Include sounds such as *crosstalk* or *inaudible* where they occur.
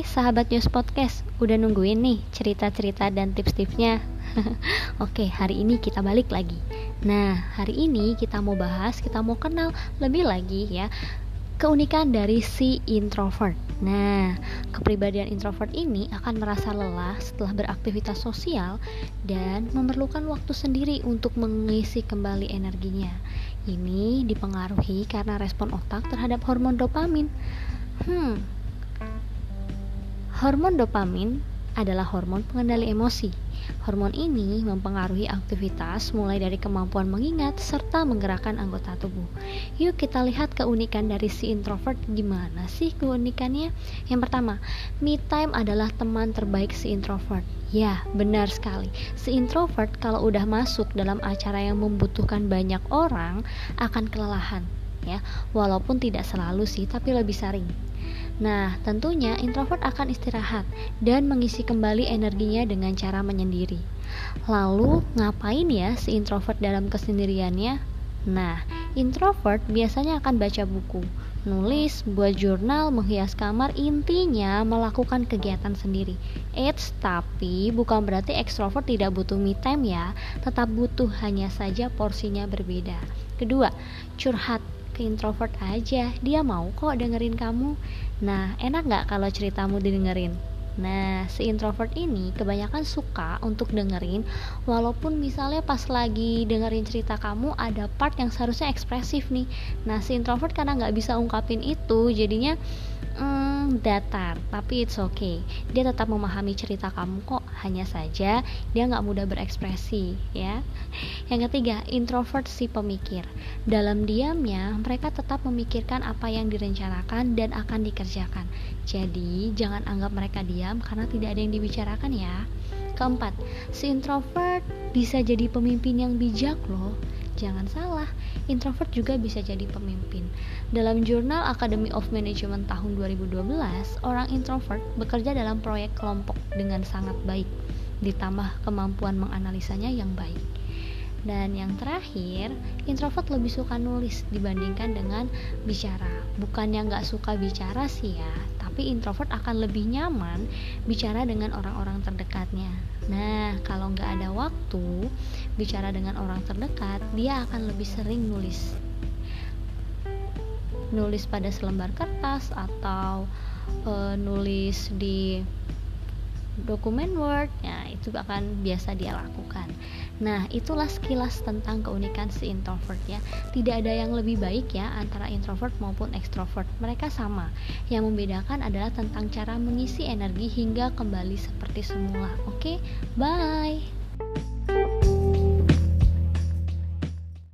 sahabat News Podcast, udah nungguin nih cerita-cerita dan tips-tipsnya? *laughs* Oke, hari ini kita balik lagi. Nah, hari ini kita mau bahas, kita mau kenal lebih lagi ya keunikan dari si introvert. Nah, kepribadian introvert ini akan merasa lelah setelah beraktivitas sosial dan memerlukan waktu sendiri untuk mengisi kembali energinya. Ini dipengaruhi karena respon otak terhadap hormon dopamin. Hmm, Hormon dopamin adalah hormon pengendali emosi. Hormon ini mempengaruhi aktivitas mulai dari kemampuan mengingat serta menggerakkan anggota tubuh. Yuk kita lihat keunikan dari si introvert gimana sih keunikannya? Yang pertama, me time adalah teman terbaik si introvert. Ya, benar sekali. Si introvert kalau udah masuk dalam acara yang membutuhkan banyak orang akan kelelahan ya. Walaupun tidak selalu sih, tapi lebih sering. Nah, tentunya introvert akan istirahat dan mengisi kembali energinya dengan cara menyendiri. Lalu, ngapain ya si introvert dalam kesendiriannya? Nah, introvert biasanya akan baca buku, nulis, buat jurnal, menghias kamar, intinya melakukan kegiatan sendiri. Eits, tapi bukan berarti ekstrovert tidak butuh me time ya, tetap butuh hanya saja porsinya berbeda. Kedua, curhat ke introvert aja dia mau kok dengerin kamu nah enak nggak kalau ceritamu didengerin Nah, si introvert ini kebanyakan suka untuk dengerin walaupun misalnya pas lagi dengerin cerita kamu ada part yang seharusnya ekspresif nih. Nah, si introvert karena nggak bisa ungkapin itu, jadinya hmm, datar, tapi it's okay. Dia tetap memahami cerita kamu kok, hanya saja dia nggak mudah berekspresi, ya. Yang ketiga, introvert si pemikir. Dalam diamnya, mereka tetap memikirkan apa yang direncanakan dan akan dikerjakan. Jadi, jangan anggap mereka diam karena tidak ada yang dibicarakan ya. Keempat, si introvert bisa jadi pemimpin yang bijak loh. Jangan salah, introvert juga bisa jadi pemimpin. Dalam jurnal Academy of Management tahun 2012, orang introvert bekerja dalam proyek kelompok dengan sangat baik, ditambah kemampuan menganalisanya yang baik. Dan yang terakhir, introvert lebih suka nulis dibandingkan dengan bicara. Bukan yang gak suka bicara sih ya, tapi introvert akan lebih nyaman bicara dengan orang-orang terdekatnya. Nah, kalau nggak ada waktu bicara dengan orang terdekat, dia akan lebih sering nulis. Nulis pada selembar kertas atau e, nulis di dokumen Word, ya itu akan biasa dia lakukan. Nah, itulah sekilas tentang keunikan si introvert ya. Tidak ada yang lebih baik ya antara introvert maupun ekstrovert. Mereka sama. Yang membedakan adalah tentang cara mengisi energi hingga kembali seperti semula. Oke, bye.